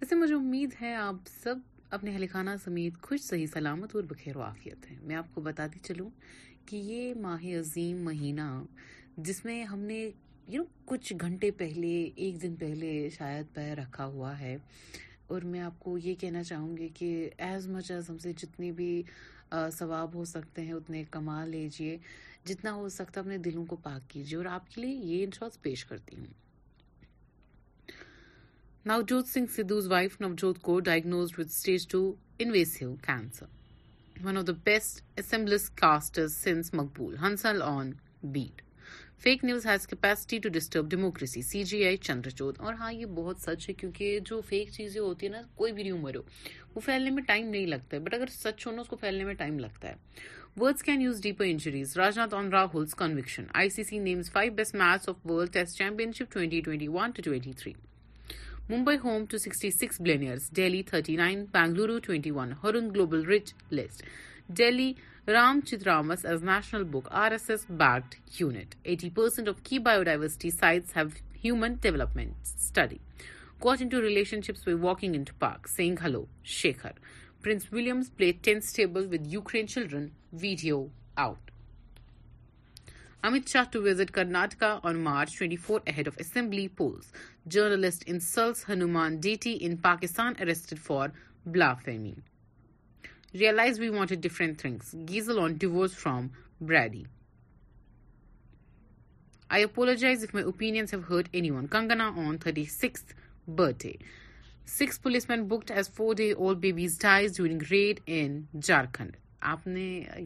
ویسے مجھے امید ہے آپ سب اپنے اہل خانہ سمیت خوش صحیح سلامت اور بخیر و آفیت ہیں میں آپ کو بتاتی چلوں کہ یہ ماہ عظیم مہینہ جس میں ہم نے یو نو کچھ گھنٹے پہلے ایک دن پہلے شاید پیر رکھا ہوا ہے اور میں آپ کو یہ کہنا چاہوں گی کہ ایز مچ ایز ہم سے جتنے بھی ثواب ہو سکتے ہیں اتنے کما لیجئے جتنا ہو سکتا اپنے دلوں کو پاک کیجئے اور آپ کے لیے یہ انٹراس پیش کرتی ہوں نوجوت سنگھ سدھوز وائف نوجوت کو ڈائگنوز ود اسٹیج ٹو انیسو cancer one of the best cast Maqbool Hansal on bet fake news has capacity to disturb democracy C J I Chandra Chandrachud اور ہاں یہ بہت سچ ہے کیونکہ جو فیک چیزیں ہوتی ہیں نا کوئی بھی ریمر ہو وہ پھیلنے میں ٹائم نہیں لگتا ہے بٹ اگر سچ ہونا اس کو پھیلنے میں ٹائم لگتا ہے words can use deeper injuries Rajnath on Rahul's conviction I C C names five best match of world test championship twenty twenty twenty one two three Mumbai home to sixty six billionaires Delhi thirty nine Bangalore twenty one who global rich list Delhi Ramcharitmanas as national book R S S bard unit eighty percent of key biodiversity sites have ہن development گواٹ انلشنشپس walking in park سینگلو Shekhar prince William's plea teen stable with Ukraine children video out Amit Shah to visit Karnataka on March 24 ahead of assembly polls. Journalist insults Hanuman deity in Pakistan, arrested for blasphemy. Realize we wanted different things. Giesel on divorce from Brady. I apologize if my opinions have hurt anyone. Kangana on 36th birthday. 6 policemen booked as 4-day-old babies' dies during raid in Jharkhand. آپ نے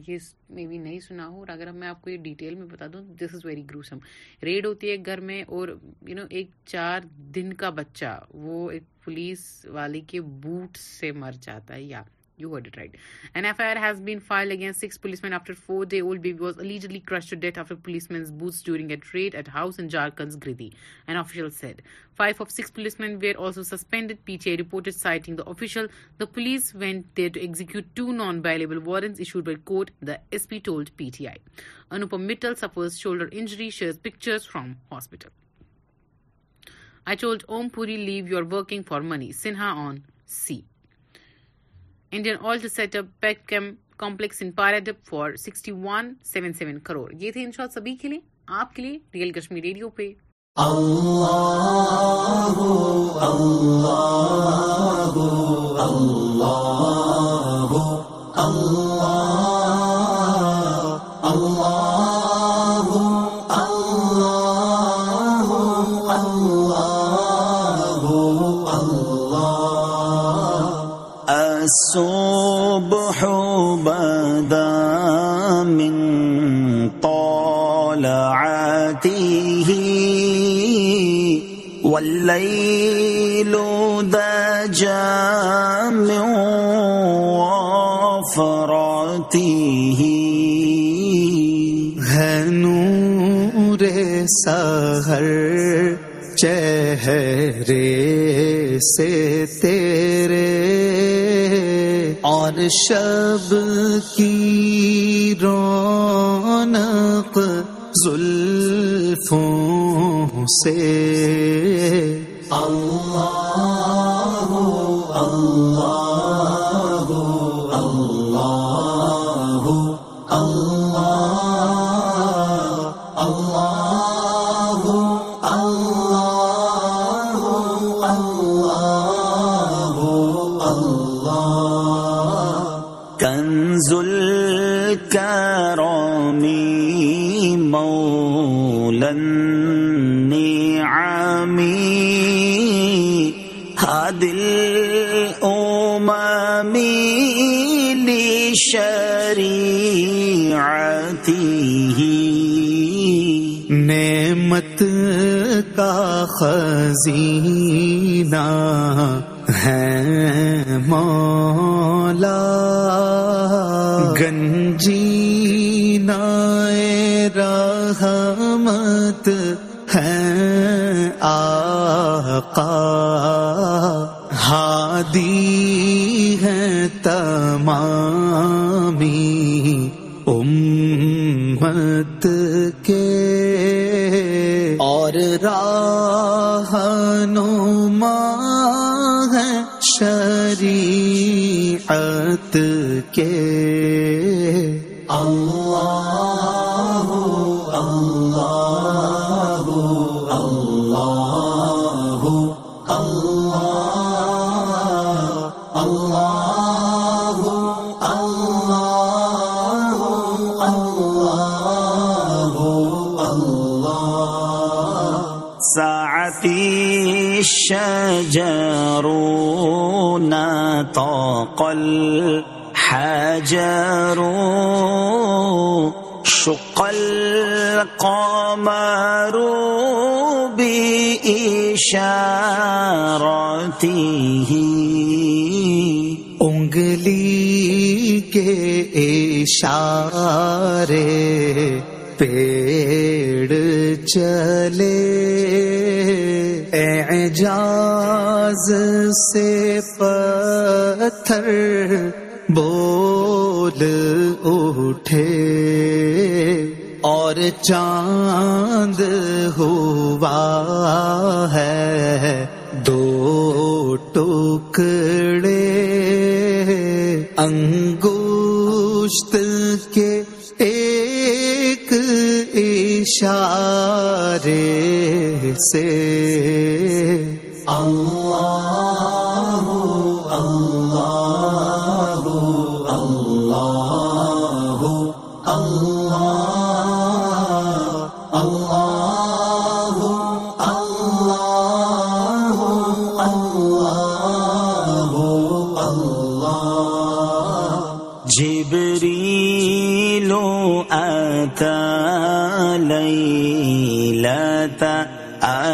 یہ بھی نہیں سنا ہو اور اگر میں آپ کو یہ ڈیٹیل میں بتا دوں this is very gruesome raid ہوتی ہے ایک گھر میں اور یو نو ایک چار دن کا بچہ وہ ایک پولیس والے کے بوٹ سے مر جاتا ہے یا You heard it right. An FIR has been filed against 6 policemen after 4-day-old baby was allegedly crushed to death after policemen's boots during a raid at house in Jharkhand's Giridi, an official said. 5 of 6 policemen were also suspended, PTI reported, citing the official. The police went there to execute 2 non-viable warrants issued by court, the SP told PTI. Anupam Mittal suffers shoulder injury, shares pictures from hospital. I told Om Puri, leave your working for money, Sinha on C. Indian oil set up petchem complex in Paradip for sixty one seven seven crore یہ تھے انشاء سبھی کے لیے آپ کے لیے real Kashmir radio پہ اللہ الصبح بدا من ولئی والليل د من فرتی رے سر چہ رے سے شب کی رونق زلفوں سے اللہ نعمت کا خزینہ ہے مولا گنجی رحمت ہے آقا ہادی ہے تمامی امت چرو شکل کومرو بھی ایشارتی اگلی کے اشارے پیڑ چلے اعجاز سے پتھر بو بول اٹھے اور چاند ہوا ہے دو ٹوکڑے انگوشت کے ایک اشارے سے آؤ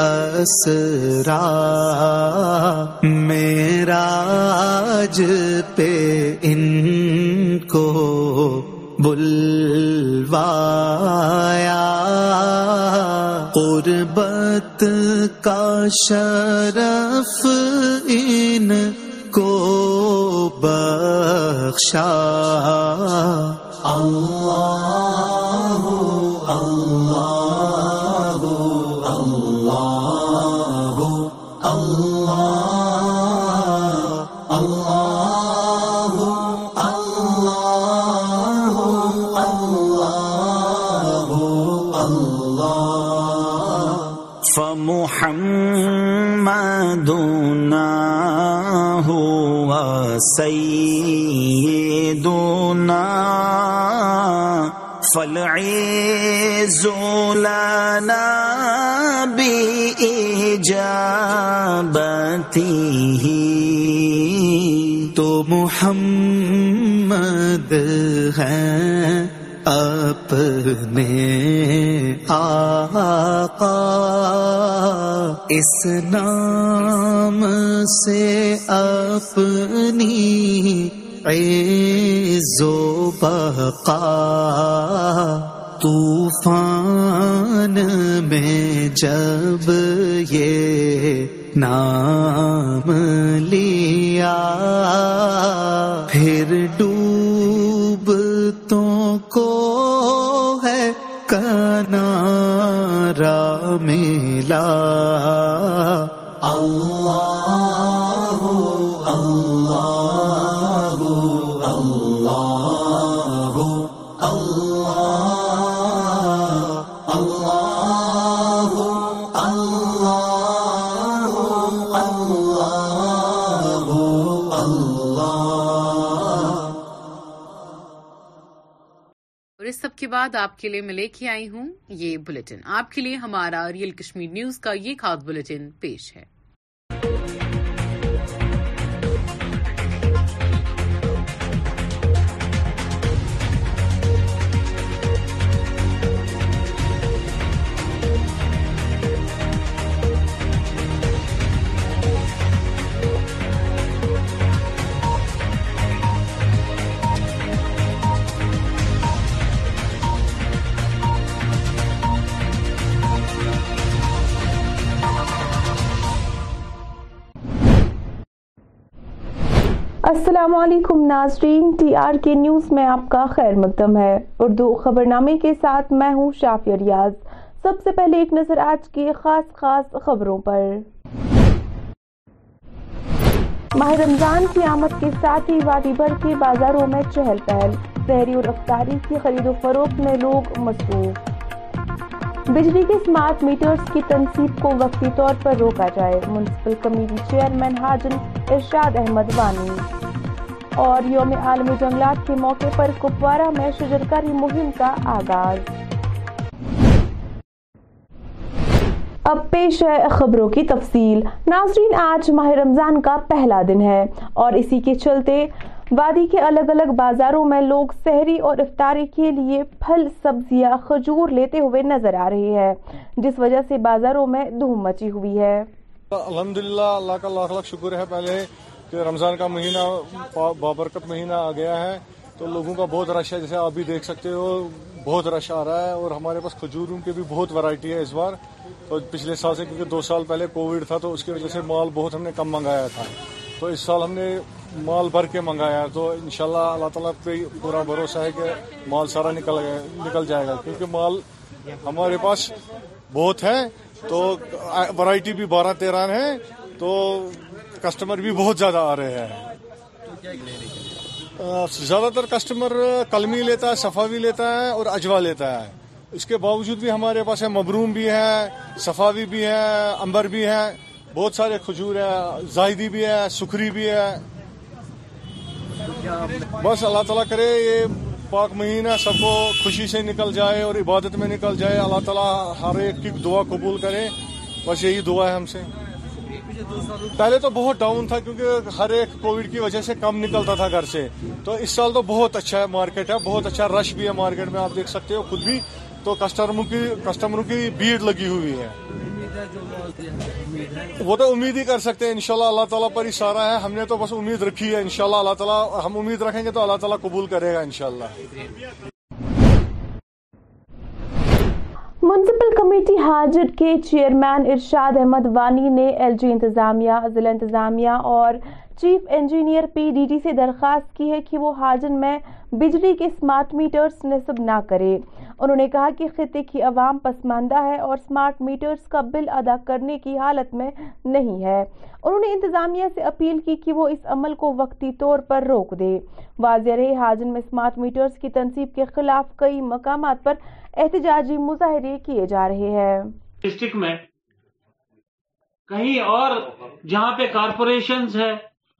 اسرا میرا آج پہ ان کو بلوایا قربت کا شرف ان کو بخشا اللہ سیدنا دون لنا اے تو محمد ہے اپنے آقا اس نام سے اپنی عز و بقا طوفان میں جب یہ نام لیا الہ بعد آپ کے لیے میں لے کے آئی ہوں یہ بلٹن آپ کے لیے ہمارا ریئل کشمیر نیوز کا یہ خاص بلٹن پیش ہے السلام علیکم ناظرین ٹی آر کے نیوز میں آپ کا خیر مقدم ہے اردو خبر نامے کے ساتھ میں ہوں شافی ریاض سب سے پہلے ایک نظر آج کے خاص خاص خبروں پر ماہ رمضان کی آمد کے ساتھ ہی وادی بھر کے بازاروں میں چہل پہل تحری اور افطاری کی خرید و فروخت میں لوگ مصروف بجلی کے اسمارٹ میٹرز کی تنصیب کو وقتی طور پر روکا جائے municipal committee chairman Hajin Irshad Ahmad وانی اور یوم عالمی جنگلات کے موقع پر کپوارہ میں شجرکاری مہم کا آغاز اب پیش ہے خبروں کی تفصیل ناظرین آج ماہ رمضان کا پہلا دن ہے اور اسی کے چلتے وادی کے الگ الگ بازاروں میں لوگ سہری اور افطاری کے لیے پھل سبزیاں کھجور لیتے ہوئے نظر آ رہے ہیں جس وجہ سے بازاروں میں دھوم مچی ہوئی ہے الحمدللہ اللہ کا شکر ہے پہلے کہ رمضان کا مہینہ بابرکت مہینہ آ گیا ہے تو لوگوں کا بہت رش ہے جیسے آپ بھی دیکھ سکتے ہو بہت رش آ رہا ہے اور ہمارے پاس کھجوروں کی بھی بہت ورائٹی ہے اس بار تو پچھلے سال سے کیونکہ دو سال پہلے کووڈ تھا تو اس کی وجہ سے مال بہت ہم نے کم منگایا تھا تو اس سال ہم نے مال بھر کے منگایا ہے تو انشاءاللہ اللہ تعالیٰ پہ پورا بھروسہ ہے کہ مال سارا نکل نکل جائے گا کیونکہ مال ہمارے پاس بہت ہے تو ورائٹی بھی بارہ تیرہ ہے تو کسٹمر بھی بہت زیادہ آ رہے ہیں زیادہ تر کسٹمر کلمی لیتا ہے صفا بھی لیتا ہے اور اجوا لیتا ہے اس کے باوجود بھی ہمارے پاس مبروم بھی ہے صفاوی بھی ہے امبر بھی ہے بہت سارے کھجور ہیں زاہدی بھی ہے سکھری بھی ہے بس اللہ تعالیٰ کرے یہ پاک مہینہ سب کو خوشی سے نکل جائے اور عبادت میں نکل جائے اللہ تعالیٰ ہر ایک کی دعا قبول کرے بس یہی دعا ہے ہم سے پہلے تو بہت ڈاؤن تھا کیونکہ ہر ایک کووڈ کی وجہ سے کم نکلتا تھا گھر سے تو اس سال تو بہت اچھا ہے مارکیٹ ہے بہت اچھا رش بھی ہے مارکیٹ میں آپ دیکھ سکتے ہو خود بھی تو کسٹمروں کی کسٹمروں کی بھیڑ لگی ہوئی ہے وہ تو امید ہی کر سکتے ہیں انشاءاللہ اللہ تعالیٰ پر ہی سارا ہے ہم نے تو بس امید رکھی ہے انشاءاللہ اللہ تعالیٰ ہم امید رکھیں گے تو اللہ تعالیٰ قبول کرے گا انشاءاللہ میونسپل کمیٹی حاجر کے چیئرمین ارشاد احمد وانی نے ایل جی انتظامیہ ضلع انتظامیہ اور chief engineer P D D سے درخواست کی ہے کہ وہ حاجن میں بجلی کے اسمارٹ میٹرز نصب نہ کرے انہوں نے کہا کہ خطے کی عوام پسماندہ ہے اور اسمارٹ میٹرز کا بل ادا کرنے کی حالت میں نہیں ہے انہوں نے انتظامیہ سے اپیل کی کہ وہ اس عمل کو وقتی طور پر روک دے واضح رہے حاجن میں اسمارٹ میٹرز کی تنصیب کے خلاف کئی مقامات پر احتجاجی مظاہرے کیے جا رہے ہیں ڈسٹرکٹ میں کہیں اور جہاں پہ کارپوریشنز ہے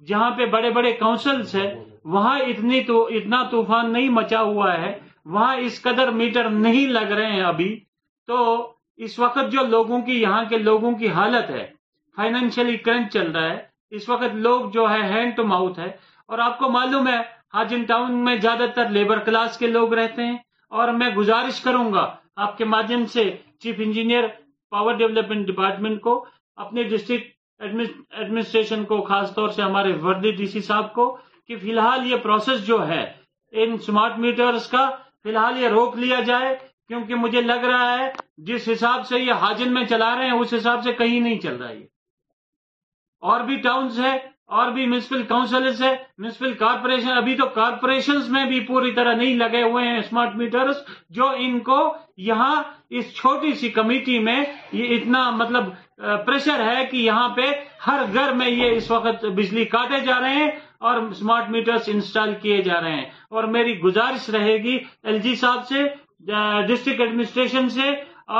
جہاں پہ بڑے بڑے کاؤنسلز ہے وہاں اتنی تو اتنا طوفان نہیں مچا ہوا ہے وہاں اس قدر میٹر نہیں لگ رہے ہیں ابھی تو اس وقت جو لوگوں کی یہاں کے لوگوں کی حالت ہے فائنینشلی کرنچ چل رہا ہے اس وقت لوگ جو ہے ہینڈ ٹو ماؤتھ ہے اور آپ کو معلوم ہے ہاجن ٹاؤن میں زیادہ تر لیبر کلاس کے لوگ رہتے ہیں اور میں گزارش کروں گا آپ کے مادھیم سے chief engineer power development department کو اپنے ڈسٹرکٹ ایڈمنسٹریشن کو خاص طور سے ہمارے وردی ڈی سی صاحب کو کہ فی الحال یہ پروسیس جو ہے ان سمارٹ میٹرز کا فی الحال یہ روک لیا جائے کیونکہ مجھے لگ رہا ہے جس حساب سے یہ حاجن میں چلا رہے ہیں اس حساب سے کہیں نہیں چل رہا یہ اور بھی ٹاؤنز ہیں اور بھی میونسپل کاؤنسلز ہے میونسپل کارپوریشن ابھی تو کارپوریشن میں بھی پوری طرح نہیں لگے ہوئے ہیں اسمارٹ میٹرس جو ان کو یہاں اس چھوٹی سی کمیٹی میں یہ اتنا مطلب پریشر ہے کہ یہاں پہ ہر گھر میں یہ اس وقت بجلی کاٹے جا رہے ہیں اور اسمارٹ میٹرس انسٹال کیے جا رہے ہیں اور میری گزارش رہے گی ایل جی صاحب سے ڈسٹرکٹ ایڈمنسٹریشن سے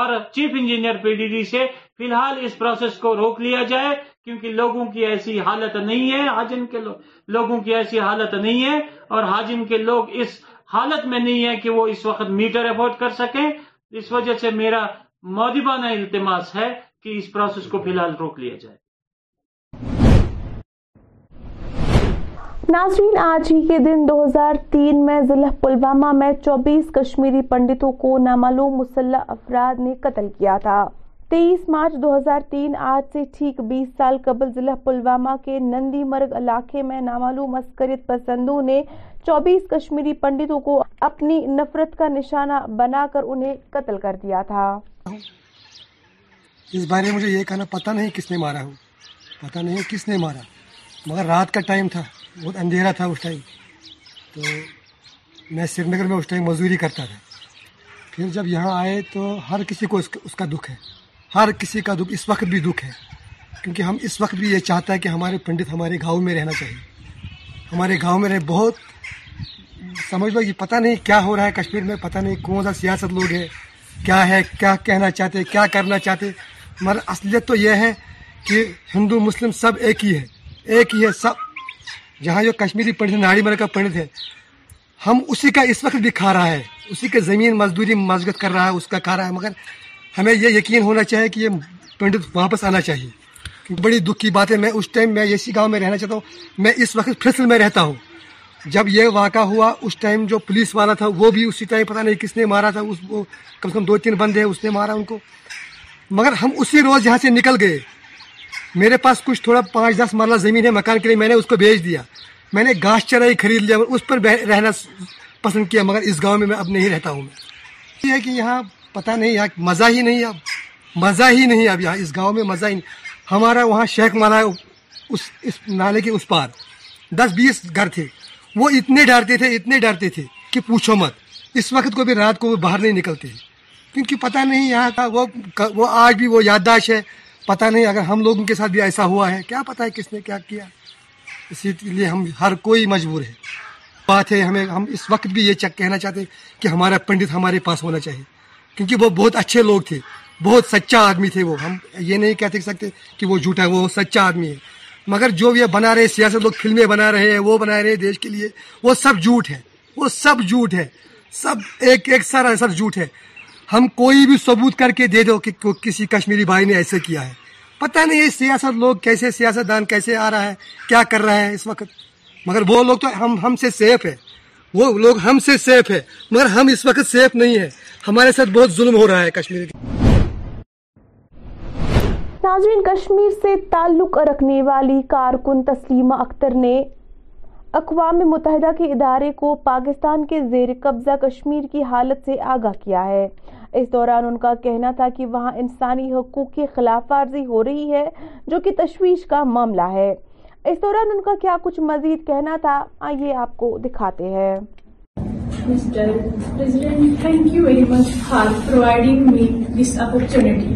اور chief engineer P D D سے فی الحال اس پروسیس کو روک لیا جائے کیونکہ لوگوں کی ایسی حالت نہیں ہے کے لوگ, لوگوں کی ایسی حالت نہیں ہے اور حاجن کے لوگ اس حالت میں نہیں ہے کہ وہ اس وقت میٹر افورڈ کر سکیں اس وجہ سے میرا مودبانہ التماس ہے کہ اس پروسیس کو فی الحال روک لیا جائے ناظرین آج ہی کے دن دو ہزار تین میں ضلع پلوامہ میں چوبیس کشمیری پنڈتوں کو نامالو مسلح افراد نے قتل کیا تھا تیئیس مارچ دو ہزار تین آج سے ٹھیک بیس سال قبل ضلع پلوامہ کے نندی مرگ علاقے میں نامالو پسندوں نے چوبیس کشمیری پنڈتوں کو اپنی نفرت کا نشانہ بنا کر انہیں قتل کر دیا تھا اس بارے میں یہ کہنا پتہ نہیں کس نے مارا ہوں پتہ نہیں کس نے مارا مگر رات کا ٹائم تھا بہت اندھیرا تھا اس ٹائم تو میں سری نگر میں پھر جب یہاں آئے تو ہر کسی کو اس کا دکھ ہے ہر کسی کا دکھ اس وقت بھی دکھ ہے کیونکہ ہم اس وقت بھی یہ چاہتا ہے کہ ہمارے پنڈت ہمارے گاؤں میں رہنا چاہیے ہمارے گاؤں میں رہے بہت سمجھ لو یہ پتہ نہیں کیا ہو رہا ہے کشمیر میں پتہ نہیں کون سا سیاست لوگ ہے کیا ہے کیا کہنا چاہتے کیا کرنا چاہتے مگر اصلیت تو یہ ہے کہ ہندو مسلم سب ایک ہی ہے ایک ہی ہے سب جہاں جو کشمیری پنڈت ناڑی مر کا پنڈت ہے ہم اسی کا اس وقت بھی کھا رہا ہے اسی کے زمین مزدوری مذگت کر رہا ہے اس کا کھا رہا ہے مگر ہمیں یہ یقین ہونا چاہیے کہ یہ پنڈت واپس آنا چاہیے بڑی دکھ کی بات ہے میں اس ٹائم میں اسی گاؤں میں رہنا چاہتا ہوں میں اس وقت فصل میں رہتا ہوں جب یہ واقعہ ہوا اس ٹائم جو پولیس والا تھا وہ بھی اسی ٹائم پتہ نہیں کس نے مارا تھا اس وہ کم سے کم دو تین بندے ہیں اس نے مارا ان کو مگر ہم اسی روز یہاں سے نکل گئے میرے پاس کچھ تھوڑا پانچ دس مرلہ زمین ہے مکان کے لیے میں نے اس کو بیچ دیا میں نے گاس چرائی خرید لیا اس پر رہنا پسند کیا مگر اس گاؤں میں میں اب نہیں رہتا ہوں میں یہ ہے کہ یہاں پتہ نہیں یہاں مزہ ہی نہیں اب مزہ ہی نہیں اب یہاں اس گاؤں میں مزہ ہی نہیں ہمارا وہاں شیخ مانا اس اس نالے کے اس پار دس بیس گھر تھے وہ اتنے ڈرتے تھے اتنے ڈرتے تھے کہ پوچھو مت اس وقت کو بھی رات کو وہ باہر نہیں نکلتے کیونکہ پتہ نہیں یہاں کا وہ وہ آج بھی وہ یادداشت ہے پتہ نہیں اگر ہم لوگوں کے ساتھ بھی ایسا ہوا ہے کیا پتہ ہے کس نے کیا کیا اسی لیے ہم ہر کوئی مجبور ہے بات ہے ہمیں ہم اس وقت بھی یہ چیک کہنا چاہتے ہیں کہ ہمارا پنڈت ہمارے پاس ہونا چاہیے کیونکہ وہ بہت اچھے لوگ تھے بہت سچا آدمی تھے وہ ہم یہ نہیں کہہ سکتے کہ وہ جھوٹا ہے وہ سچا آدمی ہے مگر جو بھی بنا رہے سیاست لوگ فلمیں بنا رہے ہیں وہ بنا رہے ہیں دیش کے لیے وہ سب جھوٹ ہے وہ سب جھوٹ ہے سب ایک ایک سارا سب جھوٹ ہے ہم کوئی بھی ثبوت کر کے دے دو کہ کسی کشمیری بھائی نے ایسے کیا ہے پتہ نہیں یہ سیاست لوگ کیسے سیاست دان کیسے آ رہا ہے کیا کر رہا ہے اس وقت مگر وہ لوگ تو ہم ہم سے سیف ہے وہ لوگ ہم سے سیف ہے مگر ہم اس وقت سیف نہیں ہیں ہمارے ساتھ بہت ظلم ہو رہا ہے کشمیر ناظرین کشمیر سے تعلق رکھنے والی کارکن تسلیمہ اختر نے اقوام متحدہ کے ادارے کو پاکستان کے زیر قبضہ کشمیر کی حالت سے آگاہ کیا ہے اس دوران ان کا کہنا تھا کہ وہاں انسانی حقوق کی خلاف ورزی ہو رہی ہے جو کہ تشویش کا معاملہ ہے اس دوران ان کا کیا کچھ مزید کہنا تھا آئیے آپ کو دکھاتے ہیں President, thank you very much for providing me this opportunity.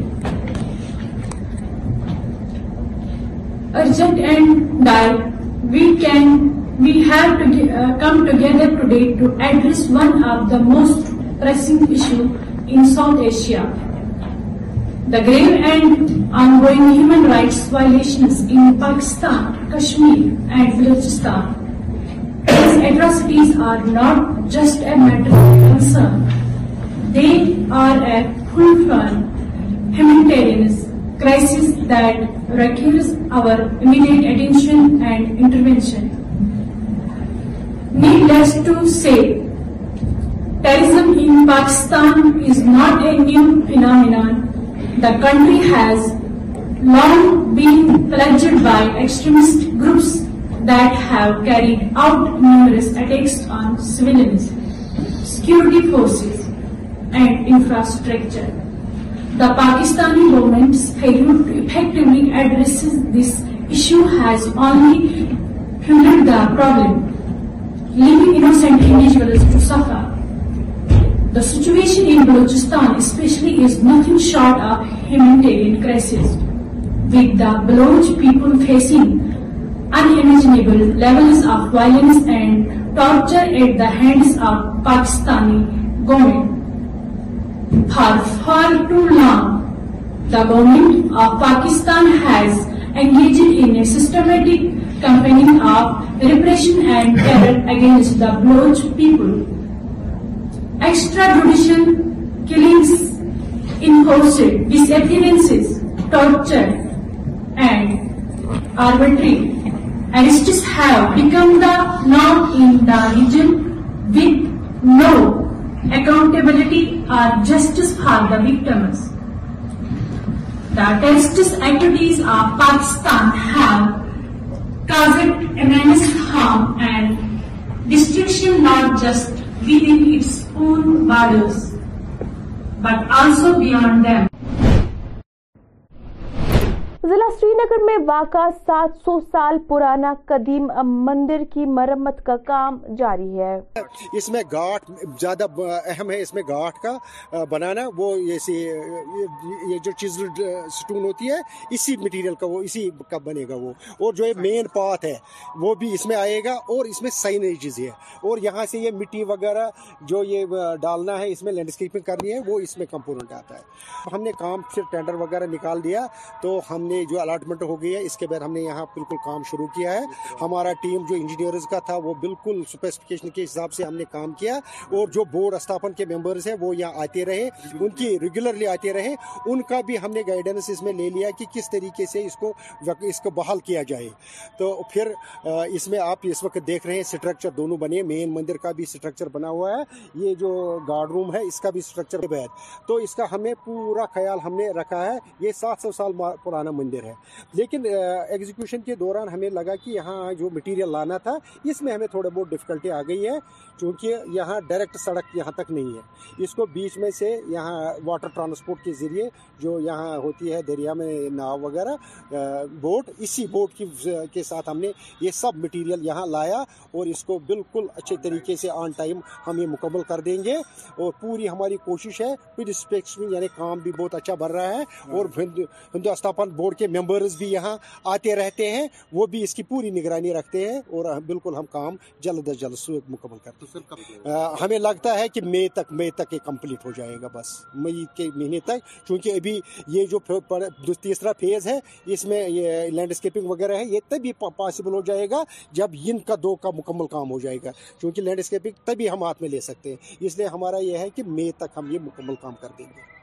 Urgent and dire, we can we have to come together today to address one of the most pressing issue in South Asia the grave and Ongoing human rights violations in Pakistan, Kashmir and Balochistan. These atrocities are not just a matter of concern. They are a full-blown humanitarian crisis that requires our immediate attention and intervention. Needless to say, terrorism in Pakistan is not a new phenomenon. The country has long been pledged by extremist groups that have carried out numerous attacks on civilians, security forces, and infrastructure. The Pakistani government's failure to effectively address this issue has only fueled the problem, leaving innocent individuals to suffer. The situation in Balochistan especially is nothing short of humanitarian crisis with the Baloch people facing unimaginable levels of violence and torture at the hands of Pakistani government. For far too long, the government of Pakistan has engaged in a systematic campaign of repression and terror against the Baloch people. Extrajudicial killings, enforced disappearances, torture, and arbitrary. Arrests have become the norm in the region with no accountability or justice for the victims. The terrorist activities of Pakistan have caused immense harm and destruction not just within its own borders but also beyond them. نگر میں واقع سات سو سال پرانا قدیم مندر کی مرمت کا کام جاری ہے اس میں گاٹ زیادہ اہم ہے اس میں گاٹ کا بنانا وہ یہ جو سٹون ہوتی ہے اسی اسی کا کا وہ وہ بنے گا اور جو مین پاتھ ہے وہ بھی اس میں آئے گا اور اس میں سائنیجز ہے اور یہاں سے یہ مٹی وغیرہ جو یہ ڈالنا ہے اس میں لینڈسکیپنگ کرنی ہے وہ اس میں کمپوننٹ آتا ہے ہم نے کام پھر ٹینڈر وغیرہ نکال دیا تو ہم نے جو الاٹ ہو گئی ہے اس کے بعد ہم نے یہاں بالکل کام شروع کیا ہے ہمارا ٹیم جو انجینئرز کا تھا وہ بالکل اسپیسیفکیشن کے حساب سے ہم نے کام کیا اور جو بورڈ استھاپن کے ممبرز ہیں وہ یہاں آتے رہے ان کی ریگولرلی آتے رہے ان کا بھی ہم نے گائیڈنس اس میں لے لیا کہ کس طریقے سے اس کو اس کو بحال کیا جائے تو پھر اس میں آپ اس وقت دیکھ رہے ہیں اسٹرکچر دونوں بنے مین مندر کا بھی اسٹرکچر بنا ہوا ہے یہ جو گارڈ روم ہے اس کا بھی اسٹرکچر تو اس کا ہمیں پورا خیال ہم نے رکھا ہے یہ سات سو سال پرانا مندر ہے لیکن ایگزیکیوشن کے دوران ہمیں لگا کہ یہاں جو مٹیریل لانا تھا اس میں ہمیں تھوڑا بہت ڈفکلٹی آ گئی ہے چونکہ یہاں ڈائریکٹ سڑک یہاں تک نہیں ہے اس کو بیچ میں سے یہاں واٹر ٹرانسپورٹ کے ذریعے جو یہاں ہوتی ہے دریا میں ناؤ وغیرہ بوٹ اسی بوٹ کی کے ساتھ ہم نے یہ سب مٹیریل یہاں لایا اور اس کو بالکل اچھے طریقے سے آن ٹائم ہم یہ مکمل کر دیں گے اور پوری ہماری کوشش ہے پھر اسپیکس میں یعنی کام بھی بہت اچھا بڑھ رہا ہے اور ہندوستان بورڈ کے ممبر بھی یہاں آتے رہتے ہیں وہ بھی اس کی پوری نگرانی رکھتے ہیں اور بالکل ہم کام جلد از جلد مکمل کرتے ہیں ہمیں لگتا ہے کہ مئی تک مئی تک یہ کمپلیٹ ہو جائے گا بس مئی کے مہینے تک چونکہ ابھی یہ جو تیسرا فیز ہے اس میں یہ لینڈسکیپنگ وغیرہ ہے یہ تبھی پاسبل ہو جائے گا جب ان کا دو کا مکمل کام ہو جائے گا چونکہ لینڈسکیپنگ تبھی ہم ہاتھ میں لے سکتے ہیں اس لیے ہمارا یہ ہے کہ مئی تک ہم یہ مکمل کام کر دیں گے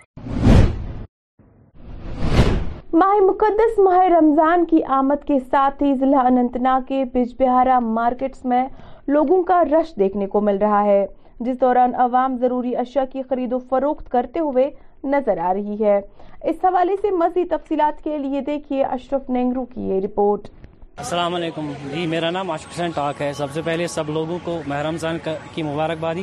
ماہ مقدس ماہ رمضان کی آمد کے ساتھ ہی ضلع انتنا کے بج بہارا مارکیٹس میں لوگوں کا رش دیکھنے کو مل رہا ہے جس دوران عوام ضروری اشیاء کی خرید و فروخت کرتے ہوئے نظر آ رہی ہے اس حوالے سے مزید تفصیلات کے لیے دیکھیے اشرف نینگرو کی یہ رپورٹ السلام علیکم جی میرا نام عاشق حسین ٹاک ہے سب سے پہلے سب لوگوں کو رمضان کی مبارکبادی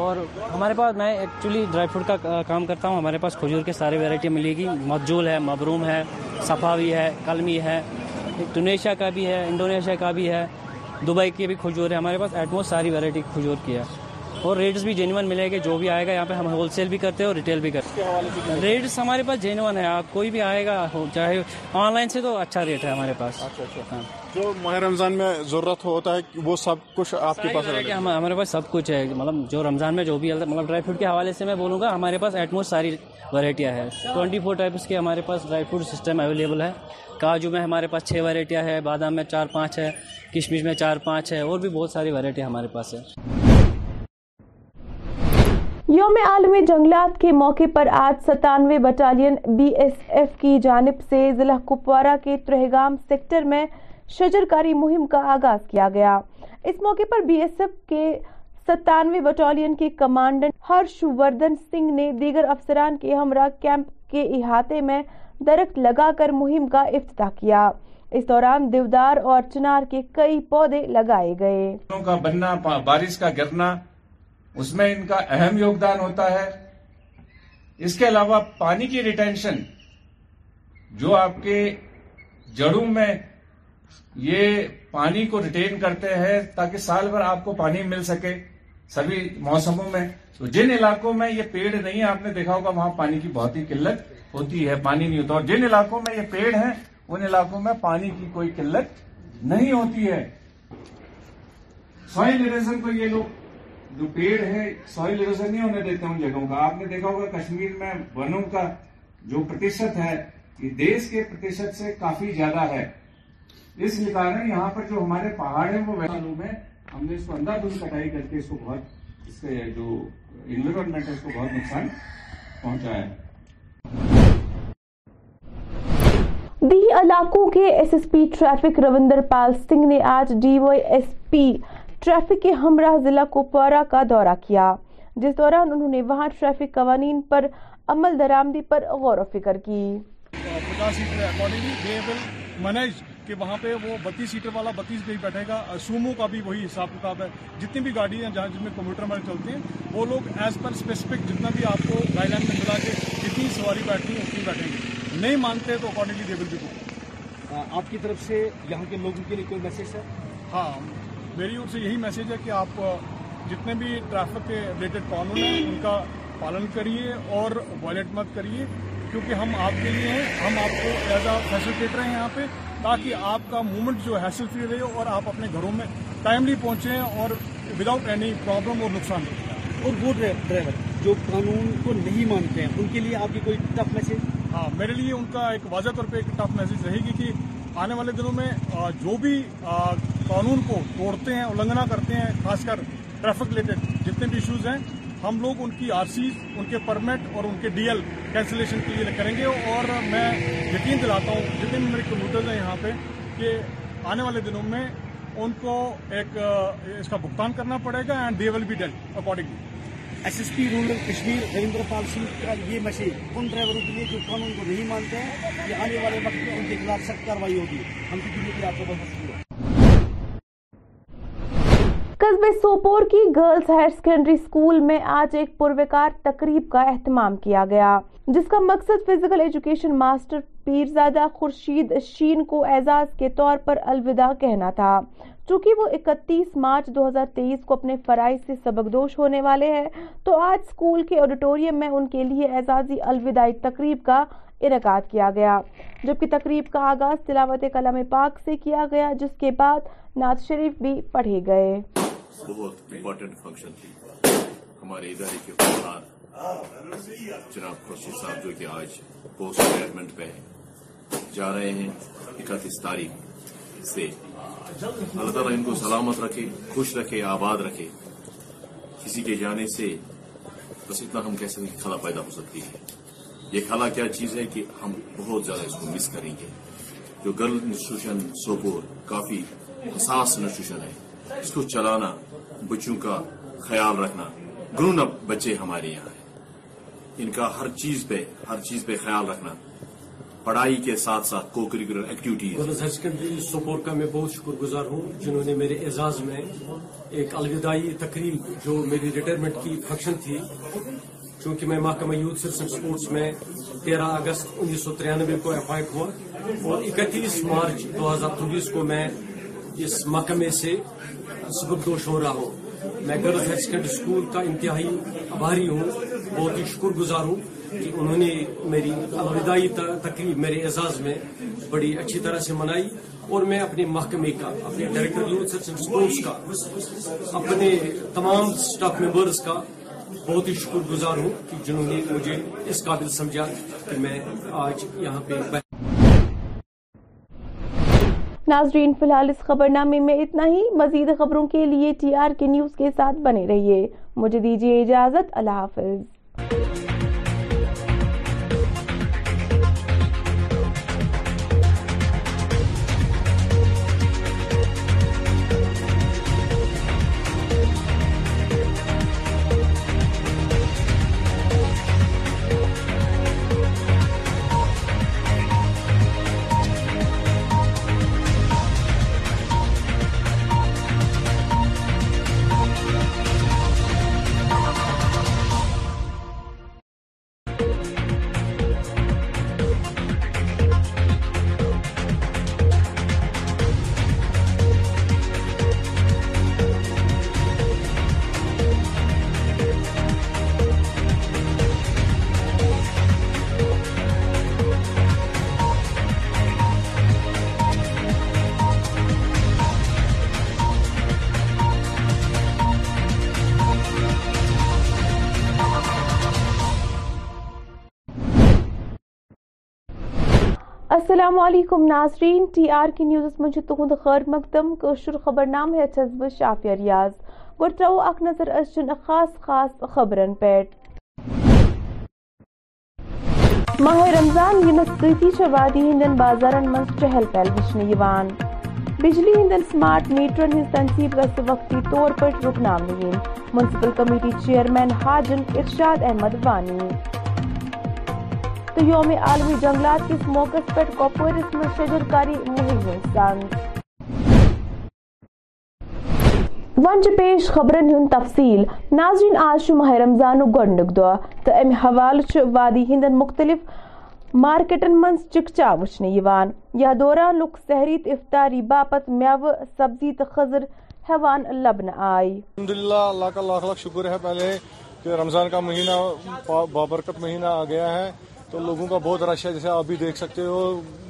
اور ہمارے پاس میں ایکچولی ڈرائی فروٹ کا کام کرتا ہوں ہمارے پاس کھجور کے سارے ویرائٹی ملے گی مجول ہے مبروم ہے صفاوی ہے کلمی ہے انڈونیشیا کا بھی ہے انڈونیشیا کا بھی ہے دبئی کی بھی کھجور ہے ہمارے پاس ایٹموسٹ ساری ویرائٹی کھجور کی ہے اور ریٹس بھی جینون ملے گے جو بھی آئے گا یہاں پہ ہم ہول سیل بھی کرتے ہیں اور ریٹیل بھی کرتے ہیں ریٹس ہمارے پاس جینون ہے آپ کوئی بھی آئے گا چاہے آن لائن سے تو اچھا ریٹ ہے ہمارے پاس اچھا، اچھا۔ ہاں۔ جو ماہ رمضان میں ضرورت ہوتا ہے وہ سب کچھ آپ کے پاس ہمارے پاس سب کچھ ہے مطلب جو رمضان میں جو بھی مطلب ڈرائی فروٹ کے حوالے سے میں بولوں گا ہمارے پاس ایٹموسٹ ساری ورائٹیاں ہیں ٹوئنٹی فور ٹائپس کے ہمارے پاس ڈرائی فروٹ سسٹم اویلیبل ہے کاجو میں ہمارے پاس چھ ورائٹیاں ہیں بادام میں چار پانچ ہے کشمش میں چار پانچ ہے اور بھی بہت ساری ورائٹی ہمارے پاس ہے یوم عالمی جنگلات کے موقع پر آج ستانوے بٹالین بی ایس ایف کی جانب سے ضلع کپوارہ کے ترہگام سیکٹر میں شجرکاری مہم کا آغاز کیا گیا اس موقع پر بی ایس ایف کے ستانوے بٹالین کے کمانڈنٹ ہرش وردن سنگھ نے دیگر افسران کے ہمراہ کیمپ کے احاطے میں درخت لگا کر مہم کا افتتاح کیا اس دوران دیودار اور چنار کے کئی پودے لگائے گئے بارش کا گرنا اس میں ان کا اہم یوگدان ہوتا ہے اس کے علاوہ پانی کی ریٹینشن جو آپ کے جڑوں میں یہ پانی کو ریٹین کرتے ہیں تاکہ سال بھر آپ کو پانی مل سکے سبھی موسموں میں تو جن علاقوں میں یہ پیڑ نہیں ہے آپ نے دیکھا ہوگا وہاں پانی کی بہت ہی قلت ہوتی ہے پانی نہیں ہوتا اور جن علاقوں میں یہ پیڑ ہیں ان علاقوں میں پانی کی کوئی قلت نہیں ہوتی ہے کو یہ لوگ جو پیڑ ہے سوئل ایروزن نہیں ہونے دیتے ان جگہوں کا آپ نے دیکھا ہوگا کشمیر میں ونوں کا جو پرتیشت ہے یہ دیش کے پرتیشت سے کافی زیادہ ہے اس لیے لکھا یہاں پر جو ہمارے پہاڑ ہیں وہ ویسالوں میں ہم نے اس کو اندر دن کٹائی کر کے اس کو بہت اس کے جو انوائرمنٹ ہے اس کو بہت نقصان پہنچا ہے دیہی علاقوں کے S S P traffic Ravinder Pal Singh نے آج D Y S P traffic کے ہمراہ ضلع کوپوارا کا دورہ کیا جس دوران وہاں ٹریفک قوانین پر عمل درامدی پر غور و فکر کی کہ وہاں پہ وہ بتیس سیٹر والا بتیس گئی بیٹھے گا سومو کا بھی وہی حساب کتاب ہے جتنی بھی گاڑی ہیں جہاں جن میں کمپیوٹر ہمارے چلتے ہیں وہ لوگ ایز پر اسپیسیفک جتنا بھی آپ کو گائیڈ لائن میں ملا کے جتنی سواری بیٹھیں ہے نہیں مانتے تو بھی آپ کی طرف سے یہاں کے لوگوں کے لیے کوئی میسج ہے ہاں میری اور یہی میسیج ہے کہ آپ جتنے بھی ٹریفک کے ریلیٹڈ قانون ہیں ان کا پالن کریے اور وائلٹ مت کریے کیونکہ ہم آپ کے لیے ہیں ہم آپ کو ایز اے رہے ہیں یہاں پہ تاکہ آپ کا موومنٹ جو حاصل فری رہے اور آپ اپنے گھروں میں ٹائملی پہنچیں اور وداؤٹ اینی پرابلم اور نقصان اور وہ ڈرائیور جو قانون کو نہیں مانتے ہیں ان کے لیے آپ کی کوئی ٹف میسج ہاں میرے لیے ان کا ایک واضح طور پہ ایک ٹف میسج رہے گی کہ آنے والے دنوں میں جو بھی قانون کو توڑتے ہیں النگنا کرتے ہیں خاص کر ٹریفک ریلیٹڈ جتنے بھی ایشوز ہیں ہم لوگ ان کی آر سیز ان کے پرمٹ اور ان کے ڈی ایل کینسلیشن کے لیے کریں گے اور میں یقین دلاتا ہوں جتنے بھی میرے کمپیوٹرز ہیں یہاں پہ کہ آنے والے دنوں میں ان کو ایک اس کا بھگتان کرنا پڑے گا and they will be done according S S P rural Kashmir Harinder Pal Singh کا یہ میسج ان ڈرائیوروں کے لیے جو قانون کو نہیں مانتے ہیں یہ آنے والے وقت میں ان کے خلاف سخت کاروائی ہوگی ہم کی دلی کے آپ کو مشکل ہو قصبے سوپور کی گرلز ہائر سیکنڈری اسکول میں آج ایک پروکار تقریب کا اہتمام کیا گیا جس کا مقصد physical education master Pirzada Khurshid Sheen کو اعزاز کے طور پر الوداع کہنا تھا چونکہ وہ اکتیس مارچ دو ہزار تیئیس کو اپنے فرائض سے سبق دوش ہونے والے ہیں تو آج اسکول کے آڈیٹوریم میں ان کے لیے اعزازی الوداعی تقریب کا انعقاد کیا گیا جبکہ تقریب کا آغاز تلاوت کلام پاک سے کیا گیا جس کے بعد نعت شریف بھی پڑھے گئے بہت امپورٹنٹ فنکشن تھی ہمارے ادارے کے افغان جناب خوشی صاحب جو کہ آج پوسٹ ریٹائرمنٹ پہ جا رہے ہیں اکتیس تاریخ سے اللہ تعالیٰ ان کو سلامت رکھے خوش رکھے آباد رکھے کسی کے جانے سے بس اتنا ہم کہہ سکتے ہیں خلا پیدا ہو سکتی ہے یہ خلا کیا چیز ہے کہ ہم بہت زیادہ اس کو مس کریں گے جو گرل انسٹیٹیوشن سوپور کافی حساس انسٹیٹیوشن ہے اس کو چلانا بچوں کا خیال رکھنا گرون اپ بچے ہمارے یہاں ہیں ان کا ہر چیز پہ ہر چیز پہ خیال رکھنا پڑھائی کے ساتھ activity girls higher secondary support کا میں بہت شکر گزار ہوں جنہوں نے میرے اعزاز میں ایک الوداعی تقریب جو میری ریٹائرمنٹ کی فنکشن تھی چونکہ میں محکمہ یوتھ سپورٹس میں تیرہ اگست انیس سو ترانوے کو ایف ہوا اور اکتیس مارچ دو ہزار چوبیس کو میں اس محکمے سے سبردوش ہو رہا ہو میں گرلز ہائر سیکنڈری اسکول کا انتہائی آباری ہوں بہت ہی شکر گزار ہوں کہ انہوں نے میری الوداعی تقریب میرے اعزاز میں بڑی اچھی طرح سے منائی اور میں اپنے محکمے کا اپنے ڈائریکٹر اسپورٹس کا اپنے تمام اسٹاف ممبرز کا بہت ہی شکر گزار ہوں کہ جنہوں نے مجھے اس قابل سمجھا کہ میں آج یہاں پہ ناظرین فی الحال اس خبر نامے میں اتنا ہی مزید خبروں کے لیے ٹی آر کے نیوز کے ساتھ بنے رہیے مجھے دیجیے اجازت اللہ حافظ السلام علیکم ناظرین ٹی آر کی نیوزس تہد خیر مقدم کو خبر نام ہس اچھا شافیہ ریاض گرو اخ نظر از خاص خاص خبرن پیٹ ماہ رمضان غم س وادی ہندن بازارن من چہل پہل وچن بجلی ہندن سمارٹ میٹرن ہز تنصیب گز وقتی طور پر رکنام پہ رکنسپل کمیٹی چیئرمین حاجن ارشاد احمد وانی تو یوم عالمی جنگلات کس موقع پر کوپورس میں شجر کاری مہم ہوئی سان ونج پیش خبرن ہن تفصیل ناظرین آج ماہ رمضان گنڈک دو تو ام حوال وادی ہندن مختلف مارکیٹن من چکچا وچنے یوان یا دوران لک سہریت افطاری باپت میو سبزی تو خزر حیوان لبن آئی الحمدللہ اللہ کا لاکھ لاکھ شکر ہے پہلے کہ رمضان کا مہینہ بابرکت مہینہ آ گیا ہے تو لوگوں کا بہت رش ہے جیسے آپ بھی دیکھ سکتے ہو